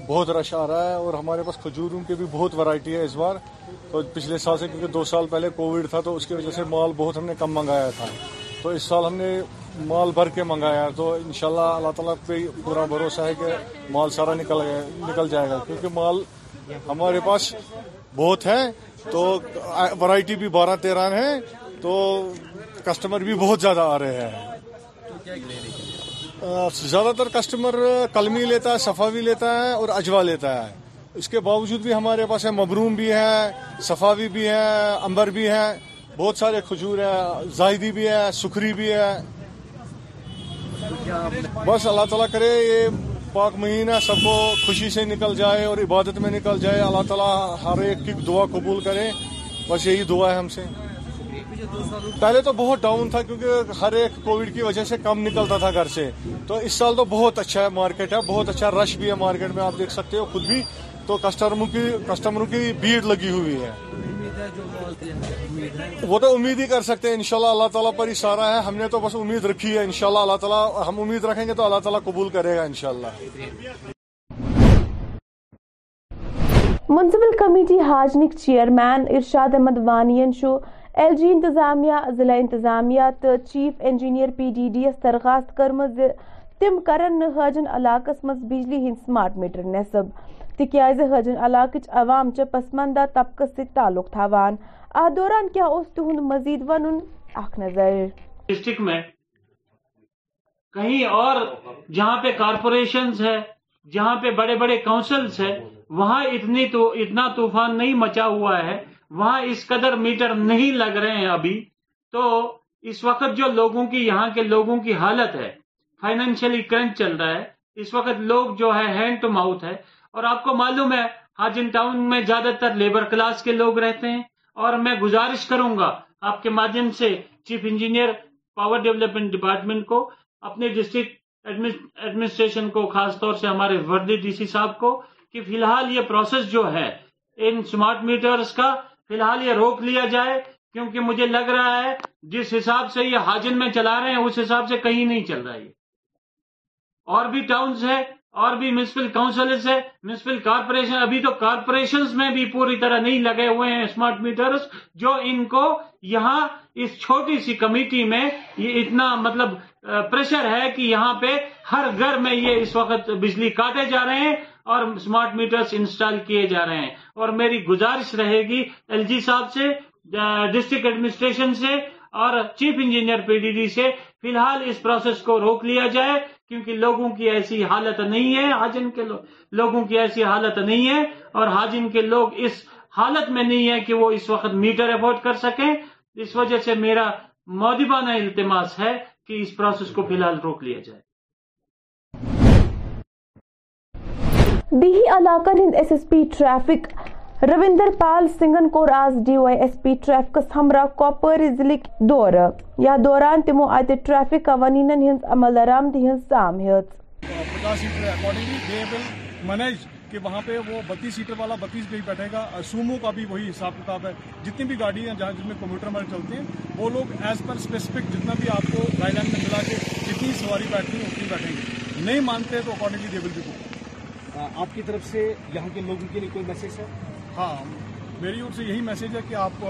بہت رش آ رہا ہے اور ہمارے پاس کھجوروں کی بھی بہت ورائٹی ہے اس بار تو پچھلے سال سے کیونکہ دو سال پہلے کووڈ تھا تو اس کی وجہ سے مال بہت ہم نے کم منگایا تھا تو اس سال ہم نے مال بھر کے منگایا ہے تو انشاءاللہ اللہ تعالیٰ پہ پورا بھروسہ ہے کہ مال سارا نکل گیا نکل جائے گا کیونکہ مال ہمارے پاس بہت ہے تو ورائٹی بھی بارہ تیرہ ہے تو کسٹمر بھی بہت زیادہ آ رہے ہیں زیادہ تر کسٹمر کلمی لیتا ہے صفاوی لیتا ہے اور اجوا لیتا ہے اس کے باوجود بھی ہمارے پاس ہے مبروم بھی ہے صفاوی بھی ہے امبر بھی ہے بہت سارے کھجور ہیں زاہدی بھی ہے سکھری بھی ہے بس اللہ تعالیٰ کرے یہ پاک مہینہ سب کو خوشی سے نکل جائے اور عبادت میں نکل جائے اللہ تعالیٰ ہر ایک کی دعا قبول کرے بس یہی دعا ہے ہم سے پہلے تو بہت ڈاؤن تھا کیونکہ ہر ایک کووڈ کی وجہ سے کم نکلتا تھا گھر سے تو اس سال تو بہت اچھا ہے مارکیٹ ہے بہت اچھا رش بھی ہے مارکیٹ میں آپ دیکھ سکتے ہو خود بھی تو کسٹمروں کی بھیڑ لگی ہوئی ہے وہ تو امید ہی کر سکتے ہیں انشاءاللہ اللہ تعالیٰ پر اشارہ ہے ہم نے تو بس امید رکھی ہے انشاءاللہ اللہ تعالیٰ ہم امید رکھیں گے تو اللہ تعالیٰ قبول کرے گا انشاءاللہ municipal committee حاجنک chairman Irshad Ahmad وانین شو ایل جی انتظامیہ ضلع انتظامیہ تو chief engineer P D D S درخواست کرم تم کرن حاجن علاقہ مز بجلی ہند سمارٹ میٹر نصب تاز حاجن علاقہ عوام چ پسماندہ طبقہ تعلق تھوان کیا اس تہد مزید ون اخ نظر ڈسٹرکٹ میں کہیں اور جہاں پہ کارپوریشنز ہے جہاں پہ بڑے بڑے کاؤنسلز ہے وہاں اتنی تو اتنا طوفان نہیں مچا ہوا ہے وہاں اس قدر میٹر نہیں لگ رہے ہیں ابھی تو اس وقت جو لوگوں کی یہاں کے لوگوں کی حالت ہے فائنینشلی کرنچ چل رہا ہے اس وقت لوگ جو ہے ہینڈ ٹو ماؤتھ ہے اور آپ کو معلوم ہے ہاجن ٹاؤن میں زیادہ تر لیبر کلاس کے لوگ رہتے ہیں اور میں گزارش کروں گا آپ کے مادھیم سے chief engineer power development department کو اپنے ڈسٹرکٹ ایڈمنسٹریشن کو خاص طور سے ہمارے وردی ڈی سی صاحب کو کہ فی الحال یہ پروسیس جو ہے ان سمارٹ میٹرز کا فی الحال یہ روک لیا جائے کیونکہ مجھے لگ رہا ہے جس حساب سے یہ حاجن میں چلا رہے ہیں اس حساب سے کہیں نہیں چل رہا ہے اور بھی ٹاؤنز ہے اور بھی میونسپل کاؤنسلز ہے میونسپل کارپوریشن ابھی تو کارپوریشنز میں بھی پوری طرح نہیں لگے ہوئے ہیں اسمارٹ میٹرز جو ان کو یہاں اس چھوٹی سی کمیٹی میں یہ اتنا مطلب پریشر ہے کہ یہاں پہ ہر گھر میں یہ اس وقت بجلی کاٹے جا رہے ہیں اور اسمارٹ میٹرز انسٹال کیے جا رہے ہیں اور میری گزارش رہے گی ایل جی صاحب سے ڈسٹرکٹ ایڈمنسٹریشن سے اور chief engineer P D D سے فی الحال اس پروسیس کو روک لیا جائے کیونکہ لوگوں کی ایسی حالت نہیں ہے حاجن کے لوگوں کی ایسی حالت نہیں ہے اور حاجن کے لوگ اس حالت میں نہیں ہے کہ وہ اس وقت میٹر افورڈ کر سکیں اس وجہ سے میرا مودبانہ التماس ہے کہ اس پروسیس کو فی الحال روک لیا جائے دیہی علاقہ S S P traffic Ravinder Pal سنگھن کو ہمراہ کو دورہ یا دوران ٹریفک قوانین وہ بتیس سیٹر والا بتیس نہیں بیٹھے گا سومو کا بھی وہی حساب کتاب ہے جتنی بھی گاڑی چلتے ہیں وہ لوگ ایز پر بھی آپ کی طرف سے یہاں کے لوگوں کے لیے کوئی میسج ہے ہاں میری اور سے یہی میسج ہے کہ آپ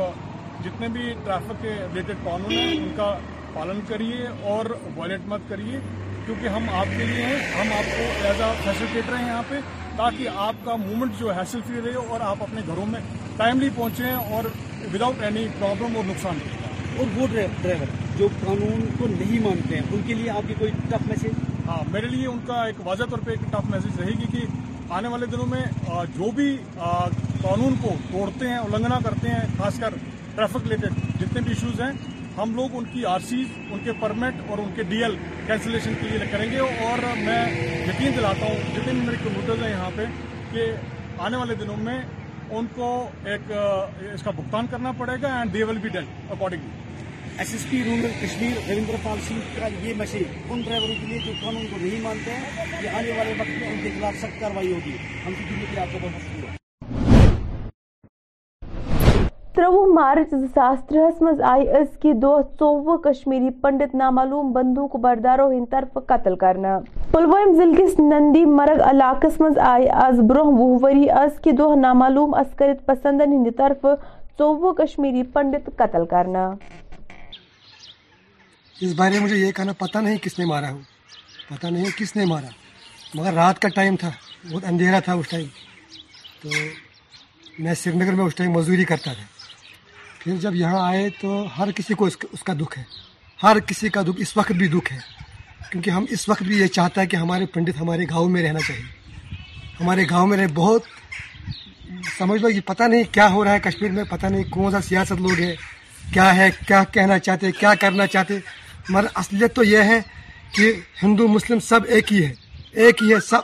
جتنے بھی ٹریفک کے ریلیٹڈ قانون ہیں ان کا پالن کریے اور وائلٹ مت کریے کیونکہ ہم آپ کے لیے ہیں ہم آپ کو ایز آ فیسلٹیٹر ہیں یہاں پہ تاکہ آپ کا مومنٹ جو ہیسل فری رہے اور آپ اپنے گھروں میں ٹائملی پہنچیں اور وداؤٹ اینی پرابلم اور نقصان اور وہ ڈرائیور جو قانون کو نہیں مانتے ہیں ان کے لیے آپ کی کوئی ٹف میسج ہاں میرے لیے ان کا ایک واضح طور پہ ایک ٹف میسج رہے گی کہ آنے والے دنوں میں جو بھی قانون کو توڑتے ہیں النگھنا کرتے ہیں خاص کر ٹریفک ریلیٹڈ جتنے بھی ایشوز ہیں ہم لوگ ان کی آر سیز ان کے پرمٹ اور ان کے ڈی ایل کینسلیشن کے لیے کریں گے اور میں یقین دلاتا ہوں جتنے بھی میرے کمپیوٹرز ہیں یہاں پہ کہ آنے والے دنوں میں ان کو ایک اس کا بھگتان کرنا پڑے گا and they will be deal accordingly S S P rural Kashmir Ravinder Pal Singh کا یہ مشیر ان ڈرائیوروں کے لیے جو قانون کو نہیں مانتے ہیں کہ آنے والے وقت میں ان کے خلاف سخت کاروائی ہوگی ہم کی دلی کے آپ کو بہت شکریہ ترووہ مارچ زاس ترہس مز آئی از کی دو ثووہ کشمیری پنڈت نامعلوم بندوق برداروں ہند طرف قتل کرنا پلوام ضلع کس نندی مرگ علاقس مز آئی آز بروہ وہ وری از کی دو نامعلوم عسکرت پسندن ہند طرف ثووہ کشمیری پنڈت قتل کرنا اس بارے میں مجھے یہ کہنا پتہ نہیں کس نے مارا ہو پتہ نہیں کس نے مارا مگر رات کا ٹائم تھا بہت اندھیرا تھا اس ٹائم تو میں سری نگر میں اس ٹائم مزدوری کرتا تھا پھر جب یہاں آئے تو ہر کسی کو اس کا دکھ ہے ہر کسی کا دکھ اس وقت بھی دکھ ہے کیونکہ ہم اس وقت بھی یہ چاہتا ہے کہ ہمارے پنڈت ہمارے گاؤں میں رہنا چاہیے ہمارے گاؤں میں رہے بہت سمجھ لو یہ پتہ نہیں کیا ہو رہا ہے کشمیر میں پتہ نہیں کون سا سیاست لوگ ہے کیا ہے کیا کہنا چاہتے کیا کرنا چاہتے مگر اصلیت تو یہ ہے کہ ہندو مسلم سب ایک ہی ہے ایک ہی ہے سب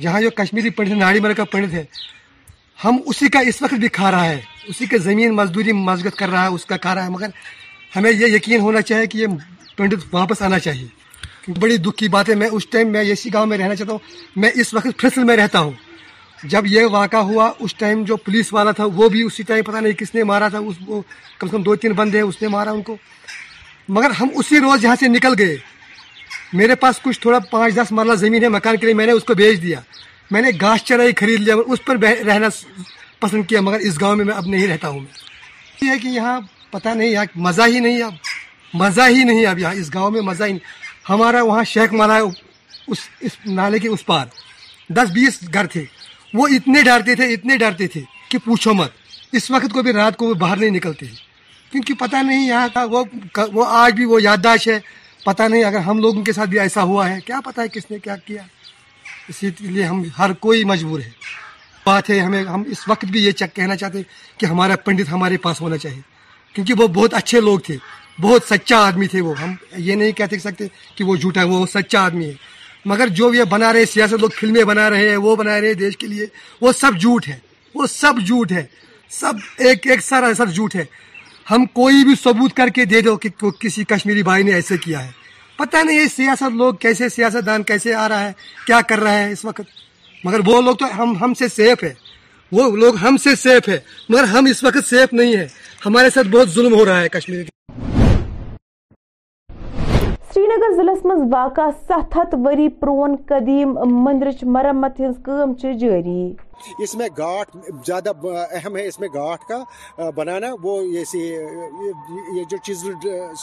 جہاں جو کشمیری پنڈت ناڑی مر کا پنڈت ہے ہم اسی کا اس وقت بھی کھا رہا ہے اسی کے زمین مزدوری مذگت کر رہا ہے اس کا کھا رہا ہے مگر ہمیں یہ یقین ہونا چاہیے کہ یہ پنڈت واپس آنا چاہیے بڑی دکھ کی بات ہے میں اس ٹائم میں اسی گاؤں میں رہنا چاہتا ہوں میں اس وقت فصل میں رہتا ہوں جب یہ واقعہ ہوا اس ٹائم جو پولیس والا تھا وہ بھی اسی ٹائم پتہ نہیں کس نے مارا تھا اس وہ کم سے کم دو تین بندے ہیں اس نے مارا ان کو مگر ہم اسی روز یہاں سے نکل گئے میرے پاس کچھ تھوڑا پانچ دس مرلہ زمین ہے مکان کے لیے میں نے اس کو بیچ دیا میں نے گاس چرائی خرید لیا اس پر رہنا پسند کیا مگر اس گاؤں میں میں اب نہیں رہتا ہوں یہ ہے کہ یہاں پتہ نہیں یہاں مزہ ہی نہیں اب مزہ ہی نہیں اب یہاں اس گاؤں میں مزہ ہی نہیں ہمارا وہاں شیخ مارا ہے اس اس نالے کے اس پار دس بیس گھر تھے وہ اتنے ڈرتے تھے اتنے ڈرتے تھے کہ پوچھو مت اس وقت کو بھی رات کو وہ باہر نہیں نکلتے کیونکہ پتہ نہیں یہاں کا وہ وہ آج بھی وہ یادداشت ہے پتہ نہیں اگر ہم لوگوں کے ساتھ بھی ایسا ہوا ہے کیا پتہ ہے کس نے کیا کیا اسی لیے ہم ہر کوئی مجبور ہے بات ہے ہمیں ہم اس وقت بھی یہ کہنا چاہتے ہیں کہ ہمارا پنڈت ہمارے پاس ہونا چاہیے کیونکہ وہ بہت اچھے لوگ تھے بہت سچا آدمی تھے وہ ہم یہ نہیں کہہ سکتے کہ وہ جھوٹا ہے وہ سچا آدمی ہے مگر جو بھی بنا رہے سیاست لوگ فلمیں بنا رہے ہیں وہ بنا رہے ہیں دیش کے لیے وہ سب جھوٹ ہے وہ سب جھوٹ ہے سب ایک ایک سارا سب جھوٹ ہے ہم کوئی بھی ثبوت کر کے دے دو کہ کسی کشمیری بھائی نے ایسے کیا ہے پتہ نہیں یہ سیاست لوگ کیسے سیاست دان کیسے آ رہا ہے کیا کر رہا ہے اس وقت مگر وہ لوگ تو ہم ہم سے سیف ہے وہ لوگ ہم سے سیف ہے مگر ہم اس وقت سیف نہیں ہے ہمارے ساتھ بہت ظلم ہو رہا ہے کشمیری سری نگر ضلع مز واقع ست ہتھ وری پرون قدیم مندرچ مرمت ہز جاری اس میں گاٹھ زیادہ اہم ہے اس میں گاٹھ کا بنانا وہ جیسے یہ جو چیز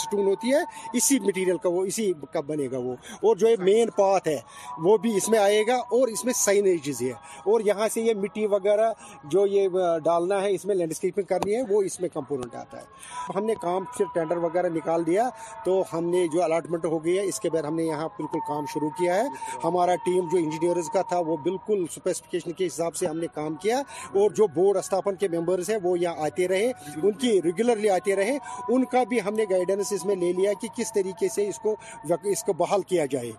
سٹون ہوتی ہے اسی مٹیریل کا وہ اسی کا بنے گا وہ اور جو یہ مین پاتھ ہے وہ بھی اس میں آئے گا اور اس میں سائنیجز ہے اور یہاں سے یہ مٹی وغیرہ جو یہ ڈالنا ہے اس میں لینڈسکیپنگ کرنی ہے وہ اس میں کمپوننٹ آتا ہے ہم نے کام پھر ٹینڈر وغیرہ نکال دیا تو ہم نے جو الاٹمنٹ ہو گئی ہے اس کے بعد ہم نے یہاں بالکل کام شروع کیا ہے ہمارا ٹیم جو انجینئرز کا تھا وہ بالکل اسپیسیفکیشن کے حساب سے سے ہم نے کام کیا اور جو بورڈ استھاپن کے ممبرز ہیں وہ یہاں آتے رہے ان کی آتے رہے ان کا بھی ہم نے گائیڈنس اس اس اس میں لے لیا کہ کس طریقے سے کو کو بحال کیا جائے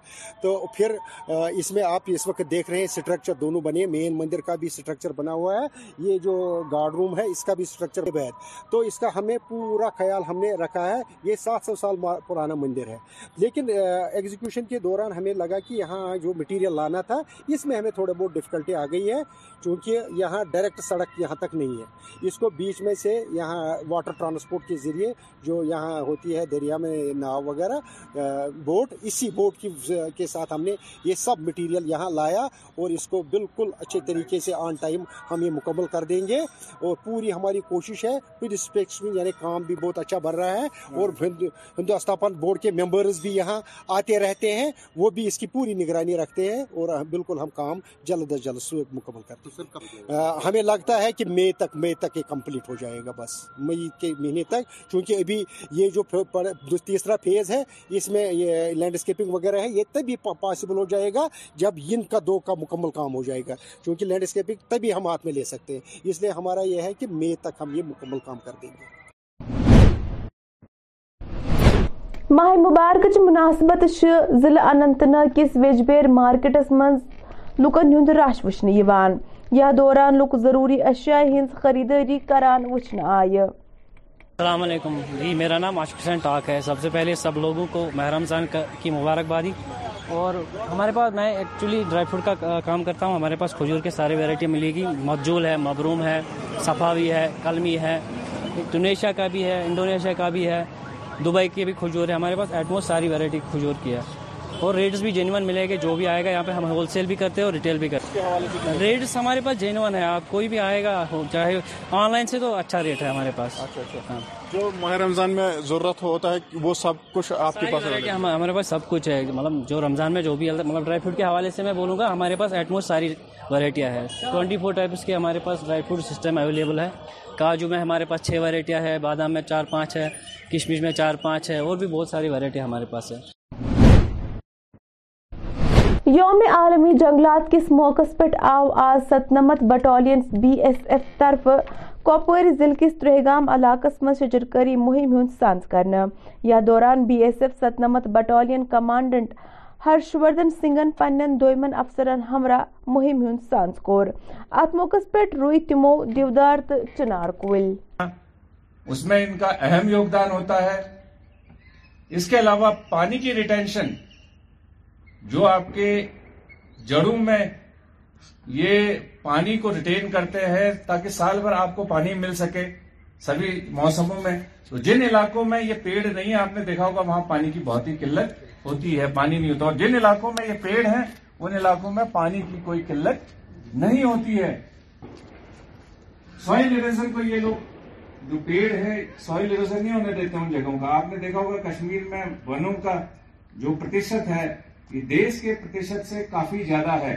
تو پھر اس اس میں آپ وقت دیکھ رہے ہیں اسٹرکچر کا بھی اسٹرکچر بنا ہوا ہے یہ جو گارڈ روم ہے اس کا بھی تو اس کا ہمیں پورا خیال ہم نے رکھا ہے یہ سات سو سال پرانا مندر ہے لیکن ایگزیکیوشن کے دوران ہمیں لگا کہ یہاں جو مٹیریل لانا تھا اس میں ہمیں تھوڑا بہت ڈفکلٹی آ گئی ہے چونکہ یہاں ڈائریکٹ سڑک یہاں تک نہیں ہے اس کو بیچ میں سے یہاں واٹر ٹرانسپورٹ کے ذریعے جو یہاں ہوتی ہے دریا میں ناؤ وغیرہ بوٹ اسی بوٹ کی کے ساتھ ہم نے یہ سب مٹیریل یہاں لایا اور اس کو بالکل اچھے طریقے سے آن ٹائم ہم یہ مکمل کر دیں گے اور پوری ہماری کوشش ہے پھر اسپیکس میں یعنی کام بھی بہت اچھا بڑھ رہا ہے اور ہندوستان بورڈ کے ممبرز بھی یہاں آتے رہتے ہیں وہ بھی اس کی پوری نگرانی رکھتے ہیں اور بالکل ہم کام جلد از جلد مکمل کرتے ہیں ہمیں لگتا ہے کہ مئی تک مئی تک یہ کمپلیٹ ہو جائے گا بس مئی کے مہینے تک چونکہ ابھی یہ جو تیسرا فیز ہے اس میں یہ لینڈسکیپنگ وغیرہ ہے یہ تبھی پاسبل ہو جائے گا جب ان کا دو کا مکمل کام ہو جائے گا چونکہ لینڈسکیپنگ تبھی ہم ہاتھ میں لے سکتے ہیں اس لیے ہمارا یہ ہے کہ مئی تک ہم یہ مکمل کام کر دیں گے ماہ مبارک مناسبت ضلع اننت ناگ کس ویج مارکیٹس لکن ہند رش وشن یہ دوران لک ضروری اشیاء ہند خریداری کران وچن آئے السلام علیکم جی میرا نام عاشق حسین ٹاک ہے سب سے پہلے سب لوگوں کو محرم سان کی مبارکبادی اور ہمارے پاس میں ایکچولی ڈرائی فروٹ کا کام کرتا ہوں ہمارے پاس کھجور کے سارے ویرائٹی ملے گی مجول ہے مبروم ہے صفاوی ہے کلمی ہے انڈونیشیا کا بھی ہے دبئی کی بھی کھجور ہے ہمارے پاس ایٹموس ساری ویرائٹی کھجور کی ہے اور ریٹس بھی جینون ملے گا جو بھی آئے گا یہاں پہ ہم ہول سیل بھی کرتے ہیں اور ریٹیل بھی کرتے ہیں ریٹس ہمارے پاس جینون ہے آپ کوئی بھی آئے گا چاہے آن لائن سے تو اچھا ریٹ ہے ہمارے پاس اچھا، اچھا۔ ہاں۔ جو ماہ رمضان میں ضرورت ہوتا ہے وہ سب کچھ آپ کے پاس ہمارے پاس سب کچھ ہے مطلب جو رمضان میں جو بھی مطلب ڈرائی فروٹ کے حوالے سے میں بولوں گا ہمارے پاس ایٹموسٹ ساری ورائٹیاں ہیں ٹوئنٹی فور ٹائپس کے ہمارے پاس ڈرائی فروٹ سسٹم اویلیبل ہے کاجو میں ہمارے پاس چھ ورائٹیاں ہیں بادام میں چار پانچ ہے کشمش میں چار پانچ ہے اور بھی بہت ساری ورائٹی ہمارے پاس ہے یوم عالمی جنگلات کس موقع پہ آو آز ستنمت بٹالین بی ایس ایف طرف کپوری ضلع کس ترہ گام مز شجرکری مہم ہند سانس یا دوران بی ایس ایف ستنمت بٹالین کمانڈنٹ ہرشوردھن سنگھن پنن دویمن افسرن ہمراہ مہم ہند سانس کور ات موقع پہ روئی تمو دیودار تو چنار کا اہم یوگدان ہوتا ہے اس کے علاوہ پانی کی ریٹینشن جو آپ کے جڑوں میں یہ پانی کو ریٹین کرتے ہیں تاکہ سال بھر آپ کو پانی مل سکے سبھی موسموں میں تو جن علاقوں میں یہ پیڑ نہیں آپ نے دیکھا ہوگا وہاں پانی کی بہت ہی قلت ہوتی ہے پانی نہیں ہوتا اور جن علاقوں میں یہ پیڑ ہیں ان علاقوں میں پانی کی کوئی قلت نہیں ہوتی ہے سوئل ایریزن کو یہ لوگ جو پیڑ ہے سوئل ایویزن نہیں ہونے دیتے ان جگہوں کا آپ نے دیکھا ہوگا کشمیر میں ونوں کا جو پرتیشت ہے کافی زیادہ ہے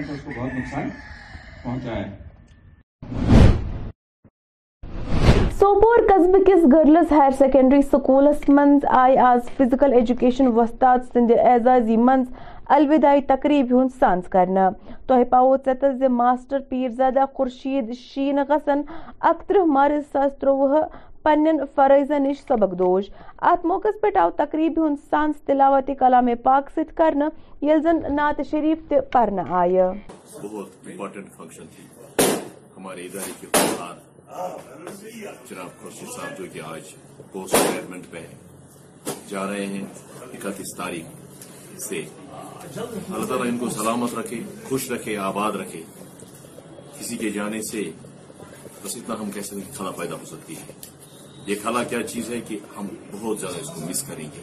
اس کو بہت نقصان پہنچا ہے سوپور کس گرلز ہائر سیکنڈری سکولس مزید آئی آز فیزیکل ایجوکیشن سند اعزازی من الوداعی تقریب ہن سانس کرنا تو پاو چت ماسٹر پیر زادہ خورشید شین غسن اکترہ مارچ ساس تروہ پنن فرائضہ نش سبق دوش ات موقع پہ آو تقریب ہن سانس تلاوت کلام پاک ست کرنا یل زن نعت شریف تہ پرن آئے ہمارے ادارے کے قرآن جناب خورشید صاحب جو کہ آج کوسٹ گورنمنٹ پہ جا رہے ہیں اکتیس تاریخ سے اللہ تعالیٰ ان کو سلامت رکھے خوش رکھے آباد رکھے کسی کے جانے سے بس اتنا ہم کہہ سکتے ہیں خلا پیدا ہو سکتی ہے یہ خلا کیا چیز ہے کہ ہم بہت زیادہ اس کو مس کریں گے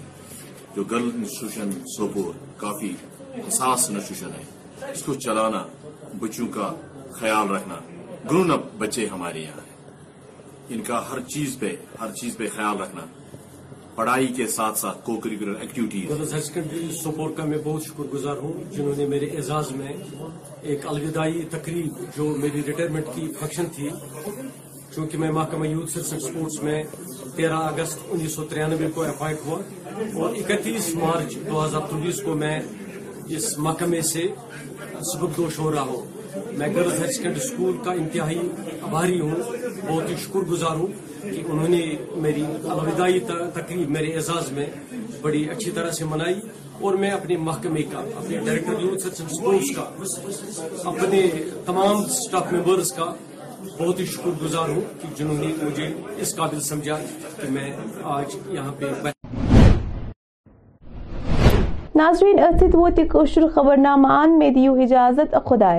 جو گرل انسٹیٹیوشن سوپور کافی حساس انسٹیٹیوشن ہے اس کو چلانا بچوں کا خیال رکھنا گرون اپ بچے ہمارے یہاں ہیں ان کا ہر چیز پہ ہر چیز پہ خیال رکھنا پڑھائی کے ساتھ ساتھ کو کریکولر ایکٹیویٹیز سیکنڈری سپورٹ کا میں بہت شکر گزار ہوں جنہوں نے میرے اعزاز میں ایک الوداعی تقریب جو میری ریٹائرمنٹ کی فنکشن تھی چونکہ میں محکمہ یوتھ سرسک اسپورٹس میں تیرہ اگست انیس سو ترانوے کو ایفائٹ ہوا اور اکتیس مارچ دو ہزار چوبیس کو میں اس محکمے سے سبق دوش ہو رہا ہوں میں گرلز ہائر سیکنڈری اسکول کا انتہائی آبھاری ہوں بہت ہی شکر گزار ہوں کہ انہوں نے میری الوداعی تقریب میرے اعزاز میں بڑی اچھی طرح سے منائی اور میں اپنے محکمے کا اپنے ڈائریکٹر یوتھ کا اپنے تمام ممبرس کا بہت ہی شکر گزار ہوں کہ جنہوں نے مجھے اس قابل سمجھا کہ میں آج یہاں پہ ناظرین کو خبر آن میں دیو اجازت خدا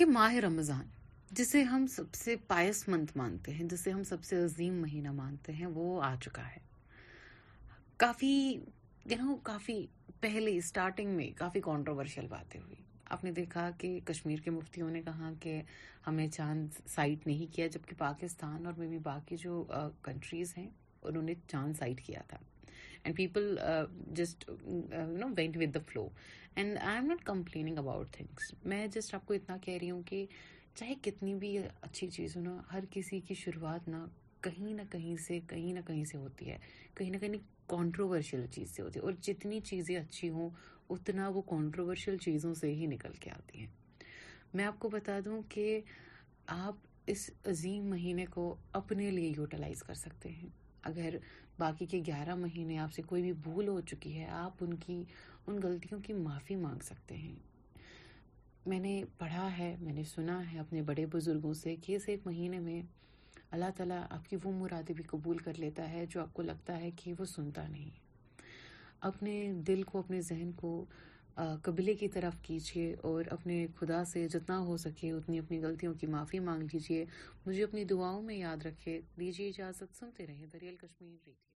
دیکھیں ماہ رمضان جسے ہم سب سے پائس منت مانتے ہیں جسے ہم سب سے عظیم مہینہ مانتے ہیں وہ آ چکا ہے کافی یعنی کافی پہلے اسٹارٹنگ میں کافی کانٹروورشل باتیں ہوئی آپ نے دیکھا کہ کشمیر کے مفتیوں نے کہا کہ ہم نے چاند سائٹ نہیں کیا جبکہ پاکستان اور میں بھی باقی جو کنٹریز ہیں انہوں نے چاند سائٹ کیا تھا and people just no went with the flow and I'm not complaining about things میں جسٹ آپ کو اتنا کہہ رہی ہوں کہ چاہے کتنی بھی اچھی چیز ہو نا ہر کسی کی شروعات نا کہیں نہ کہیں سے کہیں نہ کہیں سے ہوتی ہے کہیں نہ کہیں کانٹروورشل چیز سے ہوتی ہے اور جتنی چیزیں اچھی ہوں اتنا وہ کانٹروورشل چیزوں سے ہی نکل کے آتی ہیں میں آپ کو بتا دوں کہ آپ اس عظیم مہینے کو اپنے لیے یوٹیلائز کر سکتے ہیں اگر باقی کے گیارہ مہینے آپ سے کوئی بھی بھول ہو چکی ہے آپ ان کی ان غلطیوں کی معافی مانگ سکتے ہیں میں نے پڑھا ہے میں نے سنا ہے اپنے بڑے بزرگوں سے کہ اس ایک مہینے میں اللہ تعالیٰ آپ کی وہ مرادیں بھی قبول کر لیتا ہے جو آپ کو لگتا ہے کہ وہ سنتا نہیں اپنے دل کو اپنے ذہن کو قبلے کی طرف کیجیے اور اپنے خدا سے جتنا ہو سکے اتنی اپنی غلطیوں کی معافی مانگ لیجیے مجھے اپنی دعاؤں میں یاد رکھے دیجیے اجازت سنتے رہیں دریال کشمیر ریڈیو